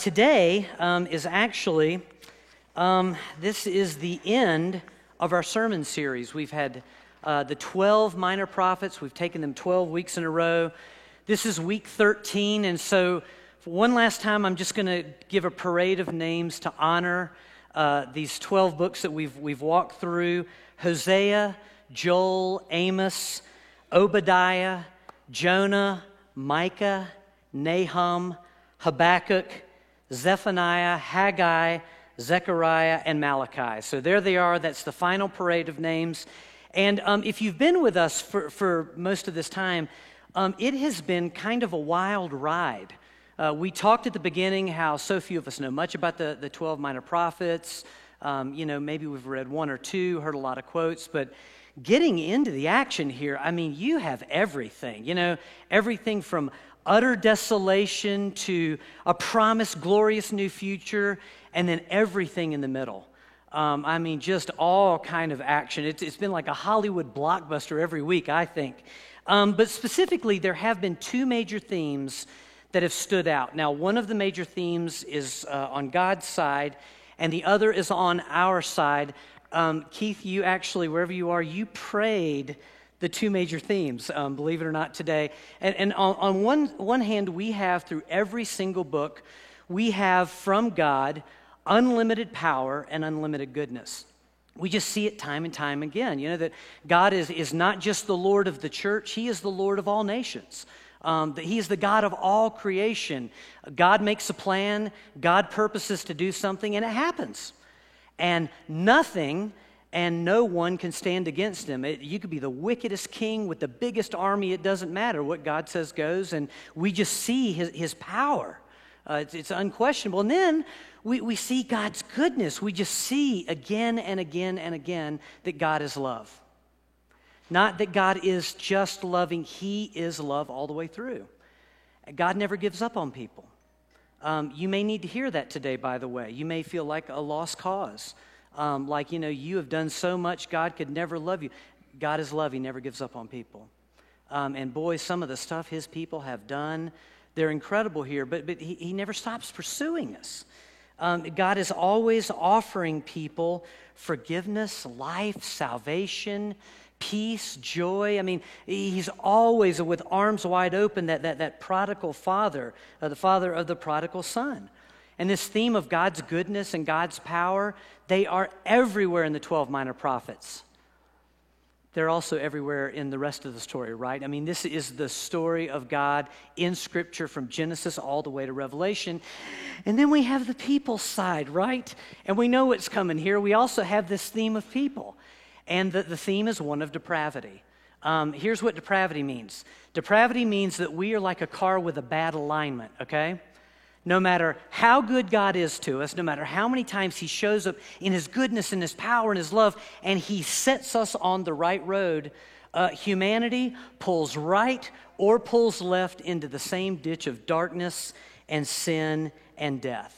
Today um, is actually, um, this is the end of our sermon series. We've had uh, the 12 minor prophets, we've taken them 12 weeks in a row. This is week 13, and so one last time, I'm just going to give a parade of names to honor uh, these 12 books that we've, we've walked through Hosea, Joel, Amos, Obadiah, Jonah, Micah, Nahum, Habakkuk, Zephaniah, Haggai, Zechariah, and Malachi. So there they are. That's the final parade of names. And um, if you've been with us for, for most of this time, um, it has been kind of a wild ride. Uh, we talked at the beginning how so few of us know much about the, the 12 minor prophets. Um, you know, maybe we've read one or two, heard a lot of quotes, but getting into the action here, I mean, you have everything. You know, everything from utter desolation to a promised glorious new future, and then everything in the middle. Um, I mean, just all kind of action. It's, it's been like a Hollywood blockbuster every week, I think. Um, but specifically, there have been two major themes that have stood out. Now, one of the major themes is uh, on God's side, and the other is on our side. Um, Keith, you actually, wherever you are, you prayed the two major themes, um, believe it or not, today. And, and on, on one, one hand, we have through every single book, we have from God unlimited power and unlimited goodness. We just see it time and time again. You know, that God is, is not just the Lord of the church, He is the Lord of all nations. Um, that He is the God of all creation. God makes a plan, God purposes to do something, and it happens. And nothing and no one can stand against him. It, you could be the wickedest king with the biggest army, it doesn't matter. What God says goes, and we just see his, his power. Uh, it's, it's, unquestionable. And then we, we see God's goodness. We just see again and again and again that God is love. Not that God is just loving, He is love all the way through. God never gives up on people. Um, you may need to hear that today, by the way. You may feel like a lost cause um, like, you know, you have done so much, God could never love you. God is love, He never gives up on people. Um, and boy, some of the stuff His people have done, they're incredible here, but, but he, he never stops pursuing us. Um, God is always offering people forgiveness, life, salvation, peace, joy. I mean, He's always with arms wide open, that, that, that prodigal father, uh, the father of the prodigal son. And this theme of God's goodness and God's power, they are everywhere in the 12 minor prophets. They're also everywhere in the rest of the story, right? I mean, this is the story of God in Scripture from Genesis all the way to Revelation. And then we have the people side, right? And we know what's coming here. We also have this theme of people. And the, the theme is one of depravity. Um, here's what depravity means depravity means that we are like a car with a bad alignment, okay? No matter how good God is to us, no matter how many times He shows up in His goodness and His power and His love, and He sets us on the right road, uh, humanity pulls right or pulls left into the same ditch of darkness and sin and death.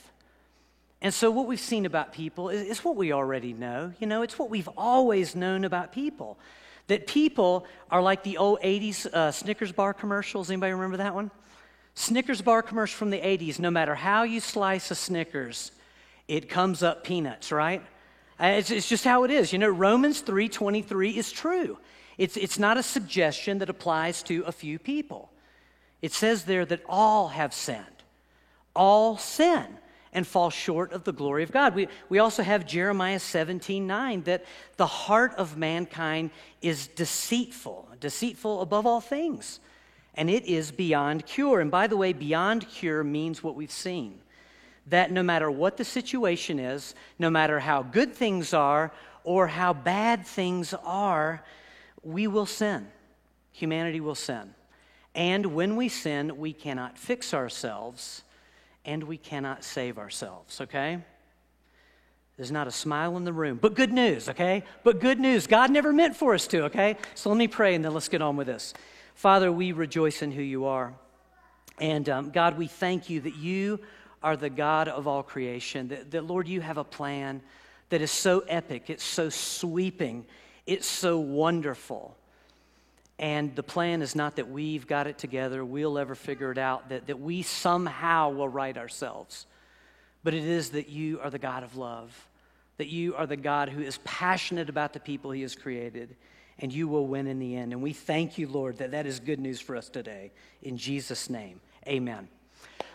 And so, what we've seen about people is, is what we already know. You know, it's what we've always known about people. That people are like the old 80s uh, Snickers bar commercials. Anybody remember that one? Snickers bar commercial from the 80s, no matter how you slice a Snickers, it comes up peanuts, right? Uh, it's, it's just how it is. You know, Romans 3.23 is true. It's, it's not a suggestion that applies to a few people. It says there that all have sinned. All sin and fall short of the glory of God. We, we also have Jeremiah 17 9 that the heart of mankind is deceitful, deceitful above all things and it is beyond cure. And by the way, beyond cure means what we've seen that no matter what the situation is, no matter how good things are or how bad things are, we will sin. Humanity will sin. And when we sin, we cannot fix ourselves and we cannot save ourselves, okay? There's not a smile in the room. But good news, okay? But good news. God never meant for us to, okay? So let me pray and then let's get on with this. Father, we rejoice in who you are. And um, God, we thank you that you are the God of all creation, that, that, Lord, you have a plan that is so epic, it's so sweeping, it's so wonderful. And the plan is not that we've got it together, we'll ever figure it out, that, that we somehow will right ourselves. but it is that you are the God of love, that you are the God who is passionate about the people he has created, and you will win in the end. And we thank you, Lord, that that is good news for us today. In Jesus' name, amen.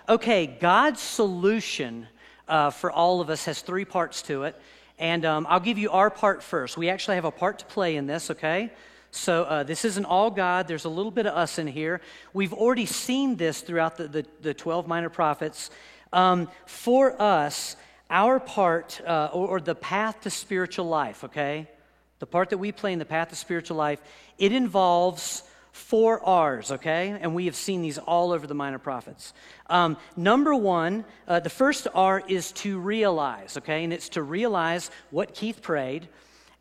Okay, God's solution uh, for all of us has three parts to it. And um, I'll give you our part first. We actually have a part to play in this, okay? So uh, this isn't all God. There's a little bit of us in here. We've already seen this throughout the, the, the 12 minor prophets. Um, for us, our part, uh, or, or the path to spiritual life, okay? The part that we play in the path of spiritual life, it involves four R's, okay? And we have seen these all over the minor prophets. Um, number one, uh, the first R is to realize, okay? And it's to realize what Keith prayed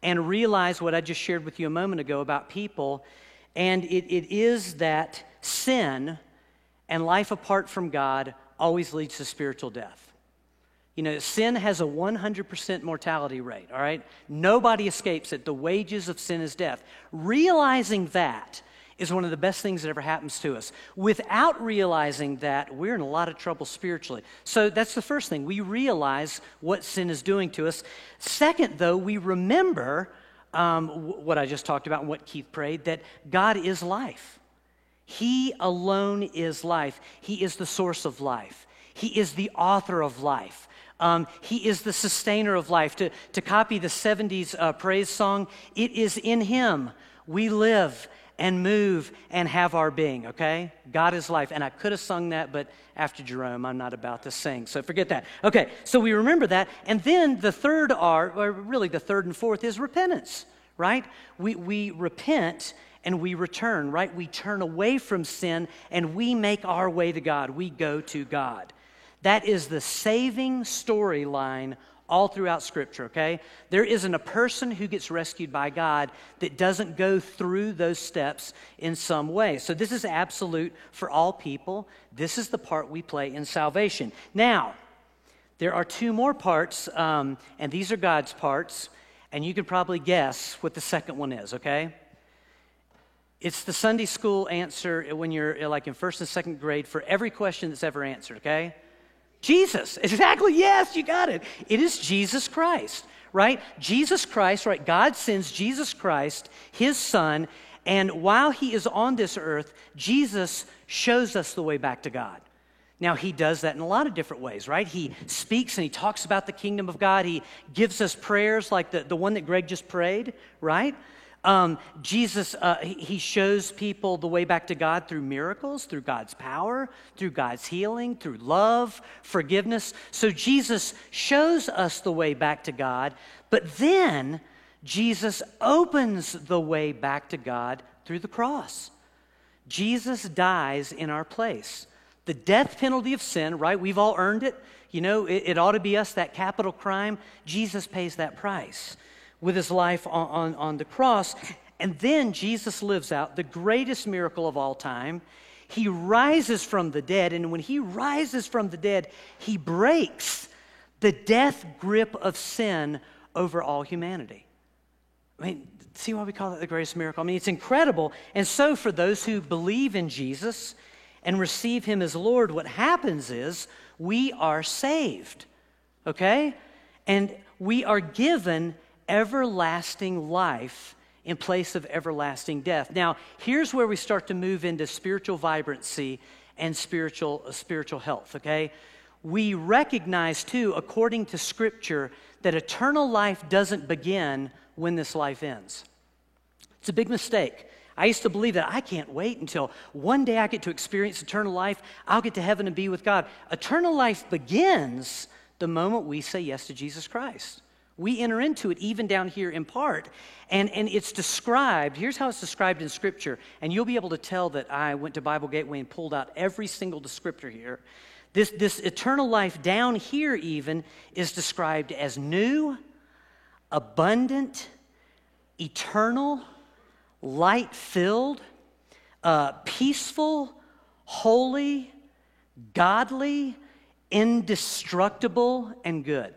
and realize what I just shared with you a moment ago about people. And it, it is that sin and life apart from God always leads to spiritual death. You know, sin has a 100% mortality rate, all right? Nobody escapes it. The wages of sin is death. Realizing that is one of the best things that ever happens to us. Without realizing that, we're in a lot of trouble spiritually. So that's the first thing. We realize what sin is doing to us. Second, though, we remember um, what I just talked about and what Keith prayed that God is life. He alone is life. He is the source of life. He is the author of life. Um, he is the sustainer of life. To, to copy the 70s uh, praise song, it is in Him we live and move and have our being, okay? God is life. And I could have sung that, but after Jerome, I'm not about to sing. So forget that. Okay, so we remember that. And then the third R, or really the third and fourth, is repentance, right? We, we repent and we return, right? We turn away from sin and we make our way to God. We go to God. That is the saving storyline all throughout Scripture, okay? There isn't a person who gets rescued by God that doesn't go through those steps in some way. So, this is absolute for all people. This is the part we play in salvation. Now, there are two more parts, um, and these are God's parts, and you can probably guess what the second one is, okay? It's the Sunday school answer when you're like in first and second grade for every question that's ever answered, okay? Jesus. Exactly. Yes, you got it. It is Jesus Christ, right? Jesus Christ, right? God sends Jesus Christ, his son, and while he is on this earth, Jesus shows us the way back to God. Now, he does that in a lot of different ways, right? He speaks and he talks about the kingdom of God. He gives us prayers like the, the one that Greg just prayed, right? Um, Jesus, uh, he shows people the way back to God through miracles, through God's power, through God's healing, through love, forgiveness. So Jesus shows us the way back to God, but then Jesus opens the way back to God through the cross. Jesus dies in our place. The death penalty of sin, right? We've all earned it. You know, it, it ought to be us, that capital crime. Jesus pays that price with his life on, on, on the cross. And then Jesus lives out the greatest miracle of all time. He rises from the dead, and when he rises from the dead, he breaks the death grip of sin over all humanity. I mean, see why we call it the greatest miracle? I mean, it's incredible. And so, for those who believe in Jesus and receive him as Lord, what happens is we are saved, okay? And we are given everlasting life in place of everlasting death. Now, here's where we start to move into spiritual vibrancy and spiritual, uh, spiritual health, okay? We recognize, too, according to Scripture, that eternal life doesn't begin when this life ends. It's a big mistake. I used to believe that I can't wait until one day I get to experience eternal life. I'll get to heaven and be with God. Eternal life begins the moment we say yes to Jesus Christ. We enter into it even down here in part. And, and it's described, here's how it's described in Scripture. And you'll be able to tell that I went to Bible Gateway and pulled out every single descriptor here. This, this eternal life down here, even, is described as new, abundant, eternal, light filled, uh, peaceful, holy, godly, indestructible, and good.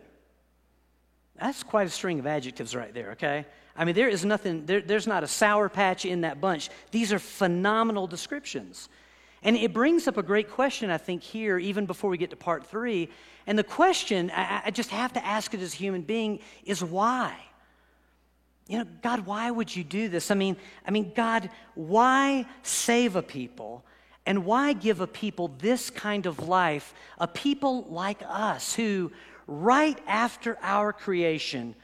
That's quite a string of adjectives right there, okay? I mean, there is nothing, there, there's not a sour patch in that bunch. These are phenomenal descriptions. And it brings up a great question, I think, here, even before we get to part three. And the question, I, I just have to ask it as a human being, is why? You know, God, why would you do this? I mean, I mean, God, why save a people? And why give a people this kind of life, a people like us who, right after our creation,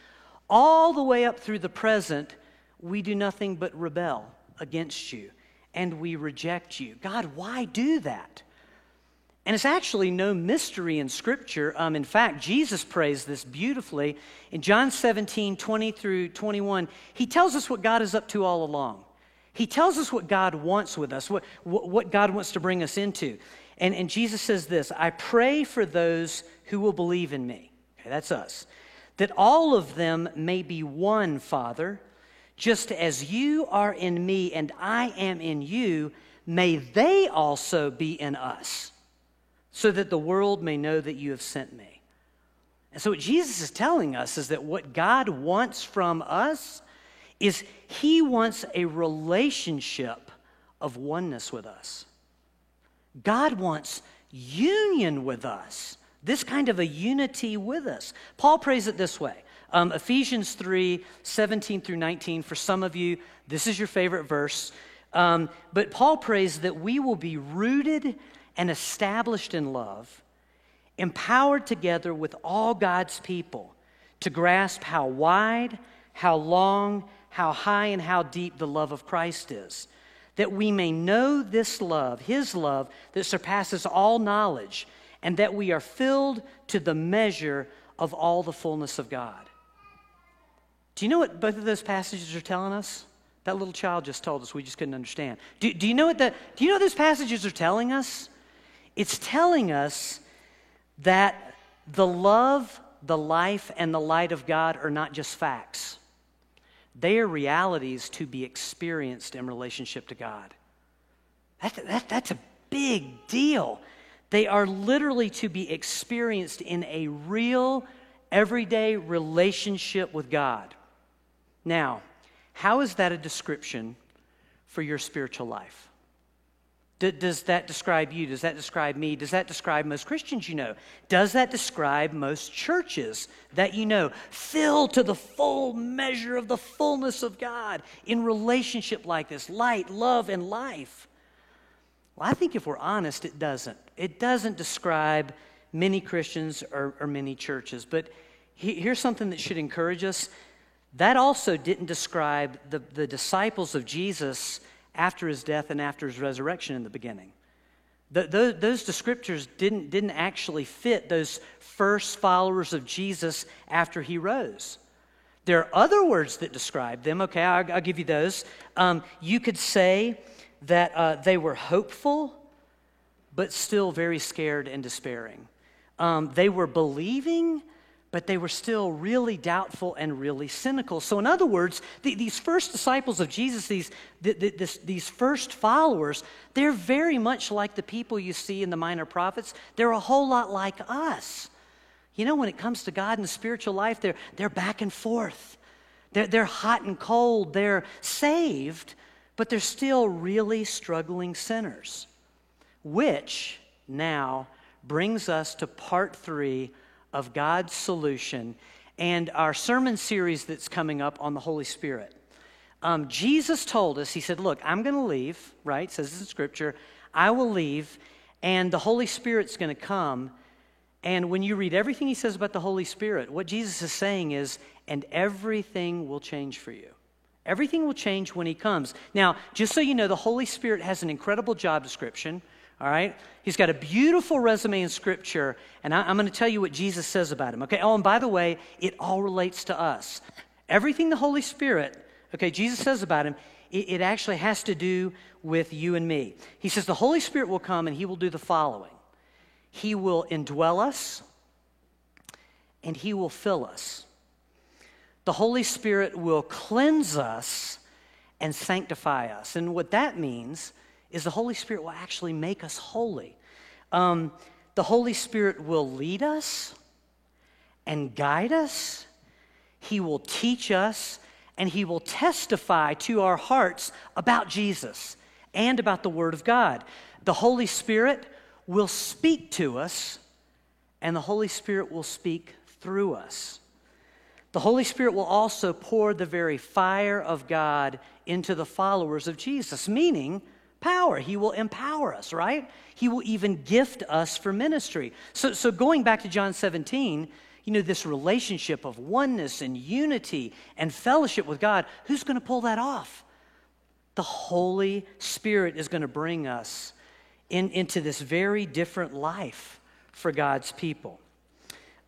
all the way up through the present, we do nothing but rebel against you and we reject you. God, why do that? And it's actually no mystery in Scripture. Um, in fact, Jesus prays this beautifully. In John 17, 20 through 21, he tells us what God is up to all along. He tells us what God wants with us, what, what God wants to bring us into. And, and Jesus says this I pray for those who will believe in me. Okay, that's us that all of them may be one, Father, just as you are in me and I am in you, may they also be in us, so that the world may know that you have sent me. And so, what Jesus is telling us is that what God wants from us is He wants a relationship of oneness with us. God wants union with us this kind of a unity with us. Paul prays it this way um, Ephesians 3 17 through 19. For some of you, this is your favorite verse. Um, but Paul prays that we will be rooted and established in love, empowered together with all God's people to grasp how wide, how long, how high, and how deep the love of Christ is. That we may know this love, his love, that surpasses all knowledge and that we are filled to the measure of all the fullness of God. Do you know what both of those passages are telling us? That little child just told us, we just couldn't understand. Do, do you know what that, do you know what those passages are telling us? It's telling us that the love, the life, and the light of God are not just facts. They are realities to be experienced in relationship to God. That, that, that's a big deal. They are literally to be experienced in a real, everyday relationship with God. Now, how is that a description for your spiritual life? Does that describe you? Does that describe me? Does that describe most Christians you know? Does that describe most churches that you know? Filled to the full measure of the fullness of God in relationship like this light, love, and life. Well, I think if we're honest, it doesn't. It doesn't describe many Christians or, or many churches. But he, here's something that should encourage us that also didn't describe the, the disciples of Jesus after his death and after his resurrection in the beginning. The, those, those descriptors didn't, didn't actually fit those first followers of Jesus after he rose. There are other words that describe them. Okay, I'll, I'll give you those. Um, you could say that uh, they were hopeful, but still very scared and despairing. Um, they were believing, but they were still really doubtful and really cynical. So, in other words, the, these first disciples of Jesus, these, the, the, this, these first followers, they're very much like the people you see in the minor prophets. They're a whole lot like us. You know, when it comes to God and the spiritual life, they're, they're back and forth. They're, they're hot and cold. They're saved, but they're still really struggling sinners, which now brings us to part three of God's solution and our sermon series that's coming up on the Holy Spirit. Um, Jesus told us, He said, Look, I'm going to leave, right? Says in Scripture, I will leave, and the Holy Spirit's going to come. And when you read everything He says about the Holy Spirit, what Jesus is saying is, and everything will change for you. Everything will change when He comes. Now, just so you know, the Holy Spirit has an incredible job description. All right? He's got a beautiful resume in Scripture, and I, am going to tell you what Jesus says about him. Okay? Oh, and by the way, it all relates to us. Everything the Holy Spirit, okay, Jesus says about him, it, it actually has to do with you and me. He says the Holy Spirit will come and he will do the following He will indwell us, and he will fill us the Holy Spirit will cleanse us and sanctify us. And what that means is the Holy Spirit will actually make us holy. Um, the Holy Spirit will lead us and guide us, He will teach us, and He will testify to our hearts about Jesus and about the Word of God. The Holy Spirit will speak to us, and the Holy Spirit will speak through us. The Holy Spirit will also pour the very fire of God into the followers of Jesus, meaning power. He will empower us, right? He will even gift us for ministry. So, so going back to John 17, you know, this relationship of oneness and unity and fellowship with God, who's going to pull that off? The Holy Spirit is going to bring us in, into this very different life for God's people.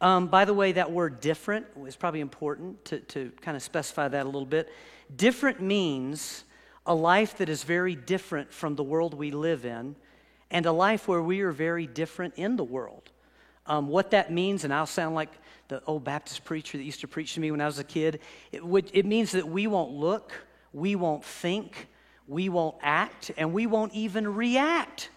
Um, by the way, that word different is probably important to, to kind of specify that a little bit. Different means a life that is very different from the world we live in, and a life where we are very different in the world. Um, what that means, and I'll sound like the old Baptist preacher that used to preach to me when I was a kid, it, would, it means that we won't look, we won't think, we won't act, and we won't even react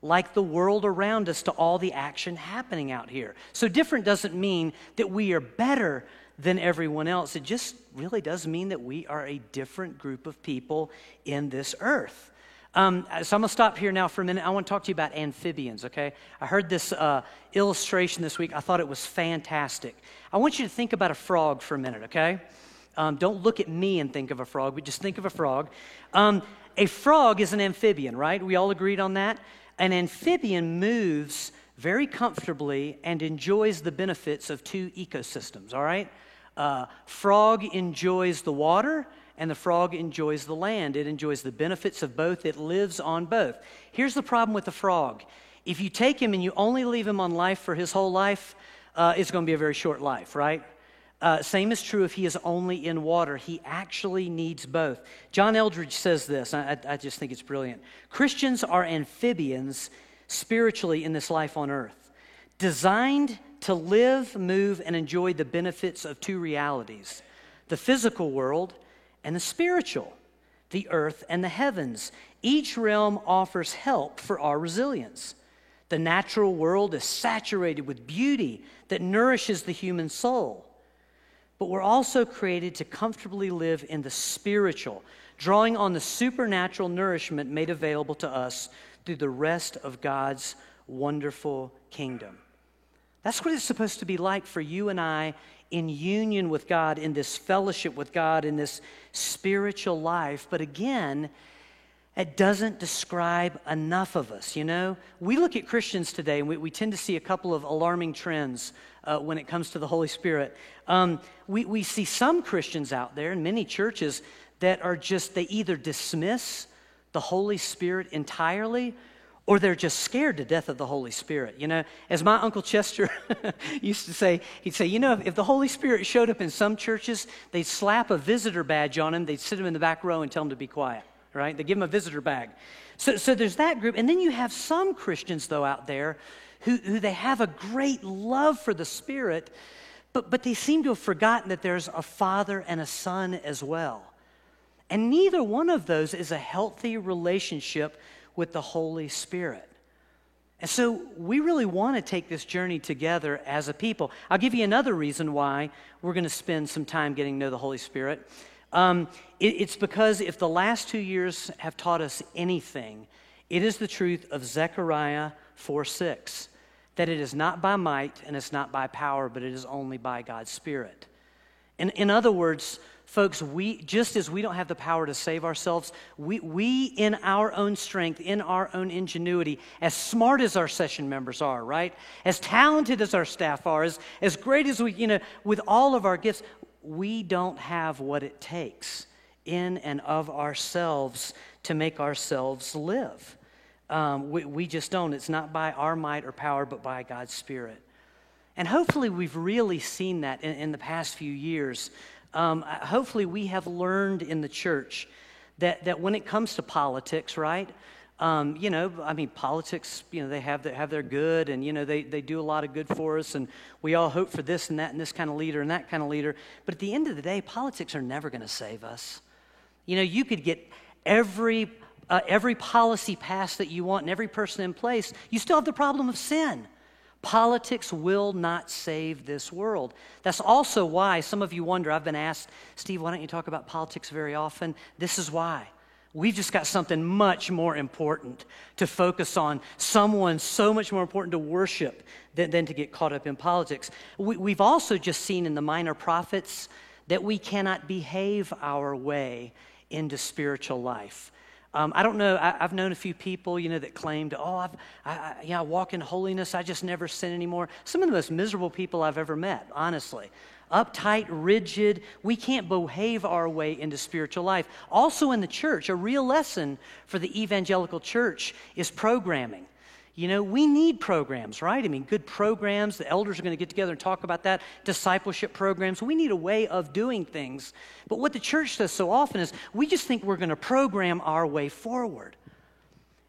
like the world around us to all the action happening out here. So, different doesn't mean that we are better than everyone else. It just really does mean that we are a different group of people in this earth. Um, so I'm going to stop here now for a minute. I want to talk to you about amphibians, okay? I heard this uh, illustration this week. I thought it was fantastic. I want you to think about a frog for a minute, okay? Um, don't look at me and think of a frog, but just think of a frog. Um, a frog is an amphibian, right? We all agreed on that? An amphibian moves very comfortably and enjoys the benefits of two ecosystems, all right? Uh, frog enjoys the water and the frog enjoys the land. It enjoys the benefits of both, it lives on both. Here's the problem with the frog if you take him and you only leave him on life for his whole life, uh, it's going to be a very short life, right? Uh, same is true if he is only in water. He actually needs both. John Eldredge says this, I, I just think it's brilliant. Christians are amphibians spiritually in this life on earth, designed to live, move, and enjoy the benefits of two realities the physical world and the spiritual, the earth and the heavens. Each realm offers help for our resilience. The natural world is saturated with beauty that nourishes the human soul. But we're also created to comfortably live in the spiritual, drawing on the supernatural nourishment made available to us through the rest of God's wonderful kingdom. That's what it's supposed to be like for you and I in union with God, in this fellowship with God, in this spiritual life. But again, it doesn't describe enough of us, you know? We look at Christians today and we, we tend to see a couple of alarming trends uh, when it comes to the Holy Spirit. Um, we, we see some Christians out there in many churches that are just, they either dismiss the Holy Spirit entirely or they're just scared to death of the Holy Spirit. You know, as my Uncle Chester used to say, he'd say, you know, if, the Holy Spirit showed up in some churches, they'd slap a visitor badge on him, they'd sit him in the back row and tell him to be quiet, right? They give him a visitor bag. So, so there's that group. And then you have some Christians, though, out there who, who they have a great love for the Spirit, but, but they seem to have forgotten that there's a Father and a Son as well. And neither one of those is a healthy relationship with the Holy Spirit. And so we really want to take this journey together as a people. I'll give you another reason why we're going to spend some time getting to know the Holy Spirit. Um, it, it's because if the last two years have taught us anything, it is the truth of Zechariah 4 6 that it is not by might and it's not by power, but it is only by God's Spirit. In, in other words, Folks, we, just as we don't have the power to save ourselves, we, we, in our own strength, in our own ingenuity, as smart as our session members are, right? As talented as our staff are, as, as great as we, you know, with all of our gifts, we don't have what it takes in and of ourselves to make ourselves live. Um, we, we just don't. It's not by our might or power, but by God's Spirit. And hopefully, we've really seen that in, in the past few years um, hopefully, we have learned in the church that, that when it comes to politics, right? Um, you know, I mean, politics, you know, they have their, have their good and, you know, they, they do a lot of good for us and we all hope for this and that and this kind of leader and that kind of leader. But at the end of the day, politics are never going to save us. You know, you could get every, uh, every policy passed that you want and every person in place, you still have the problem of sin. Politics will not save this world. That's also why some of you wonder. I've been asked, Steve, why don't you talk about politics very often? This is why. We've just got something much more important to focus on, someone so much more important to worship than, than to get caught up in politics. We, have also just seen in the minor prophets that we cannot behave our way into spiritual life. Um, I don't know. I, have known a few people, you know, that claimed, "Oh, I've, I, I, I walk in holiness. I just never sin anymore." Some of the most miserable people I've ever met, honestly uptight, rigid. We can't behave our way into spiritual life. Also, in the church, a real lesson for the evangelical church is programming. You know, we need programs, right? I mean, good programs. The elders are going to get together and talk about that. Discipleship programs. We need a way of doing things. But what the church does so often is we just think we're going to program our way forward.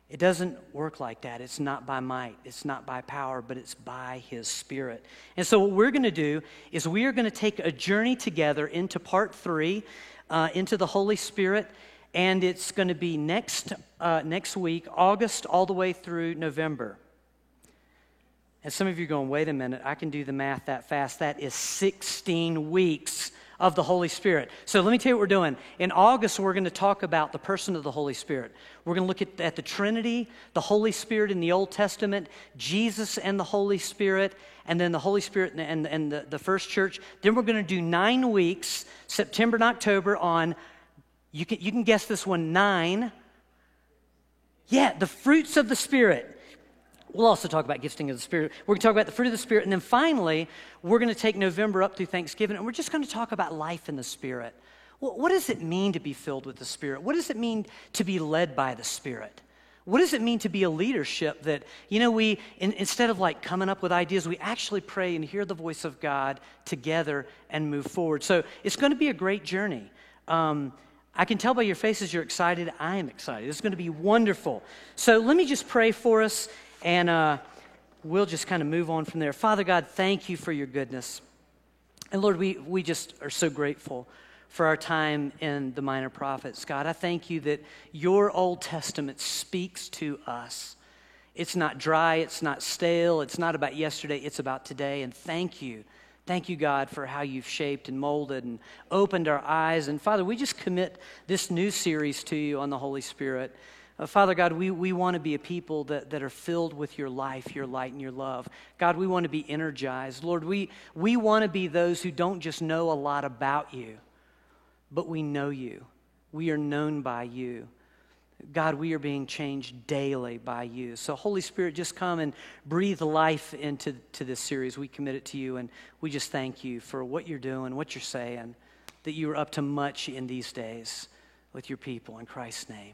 It doesn't work like that. It's not by might, it's not by power, but it's by His Spirit. And so, what we're going to do is we are going to take a journey together into part three, uh, into the Holy Spirit, and it's going to be next, uh, next week, August, all the way through November. And some of you are going, wait a minute, I can do the math that fast. That is 16 weeks of the Holy Spirit. So let me tell you what we're doing. In August, we're going to talk about the person of the Holy Spirit. We're going to look at, at the Trinity, the Holy Spirit in the Old Testament, Jesus and the Holy Spirit, and then the Holy Spirit and, and, and the, the first church. Then we're going to do nine weeks, September and October, on, you can, you can guess this one, nine. Yeah, the fruits of the Spirit. We'll also talk about gifting of the Spirit. We're going to talk about the fruit of the Spirit. And then finally, we're going to take November up through Thanksgiving, and we're just going to talk about life in the Spirit. Well, what does it mean to be filled with the Spirit? What does it mean to be led by the Spirit? What does it mean to be a leadership that, you know, we, in, instead of like coming up with ideas, we actually pray and hear the voice of God together and move forward? So it's going to be a great journey. Um, I can tell by your faces you're excited. I am excited. It's going to be wonderful. So let me just pray for us and uh, we'll just kind of move on from there. Father God, thank you for your goodness. And Lord, we, we just are so grateful for our time in the minor prophets. God, I thank you that your Old Testament speaks to us. It's not dry, it's not stale, it's not about yesterday, it's about today. And thank you. Thank you, God, for how you've shaped and molded and opened our eyes. And Father, we just commit this new series to you on the Holy Spirit. Uh, Father God, we, we want to be a people that, that are filled with your life, your light, and your love. God, we want to be energized. Lord, we, we want to be those who don't just know a lot about you, but we know you. We are known by you. God, we are being changed daily by you. So, Holy Spirit, just come and breathe life into to this series. We commit it to you, and we just thank you for what you're doing, what you're saying, that you are up to much in these days with your people. In Christ's name.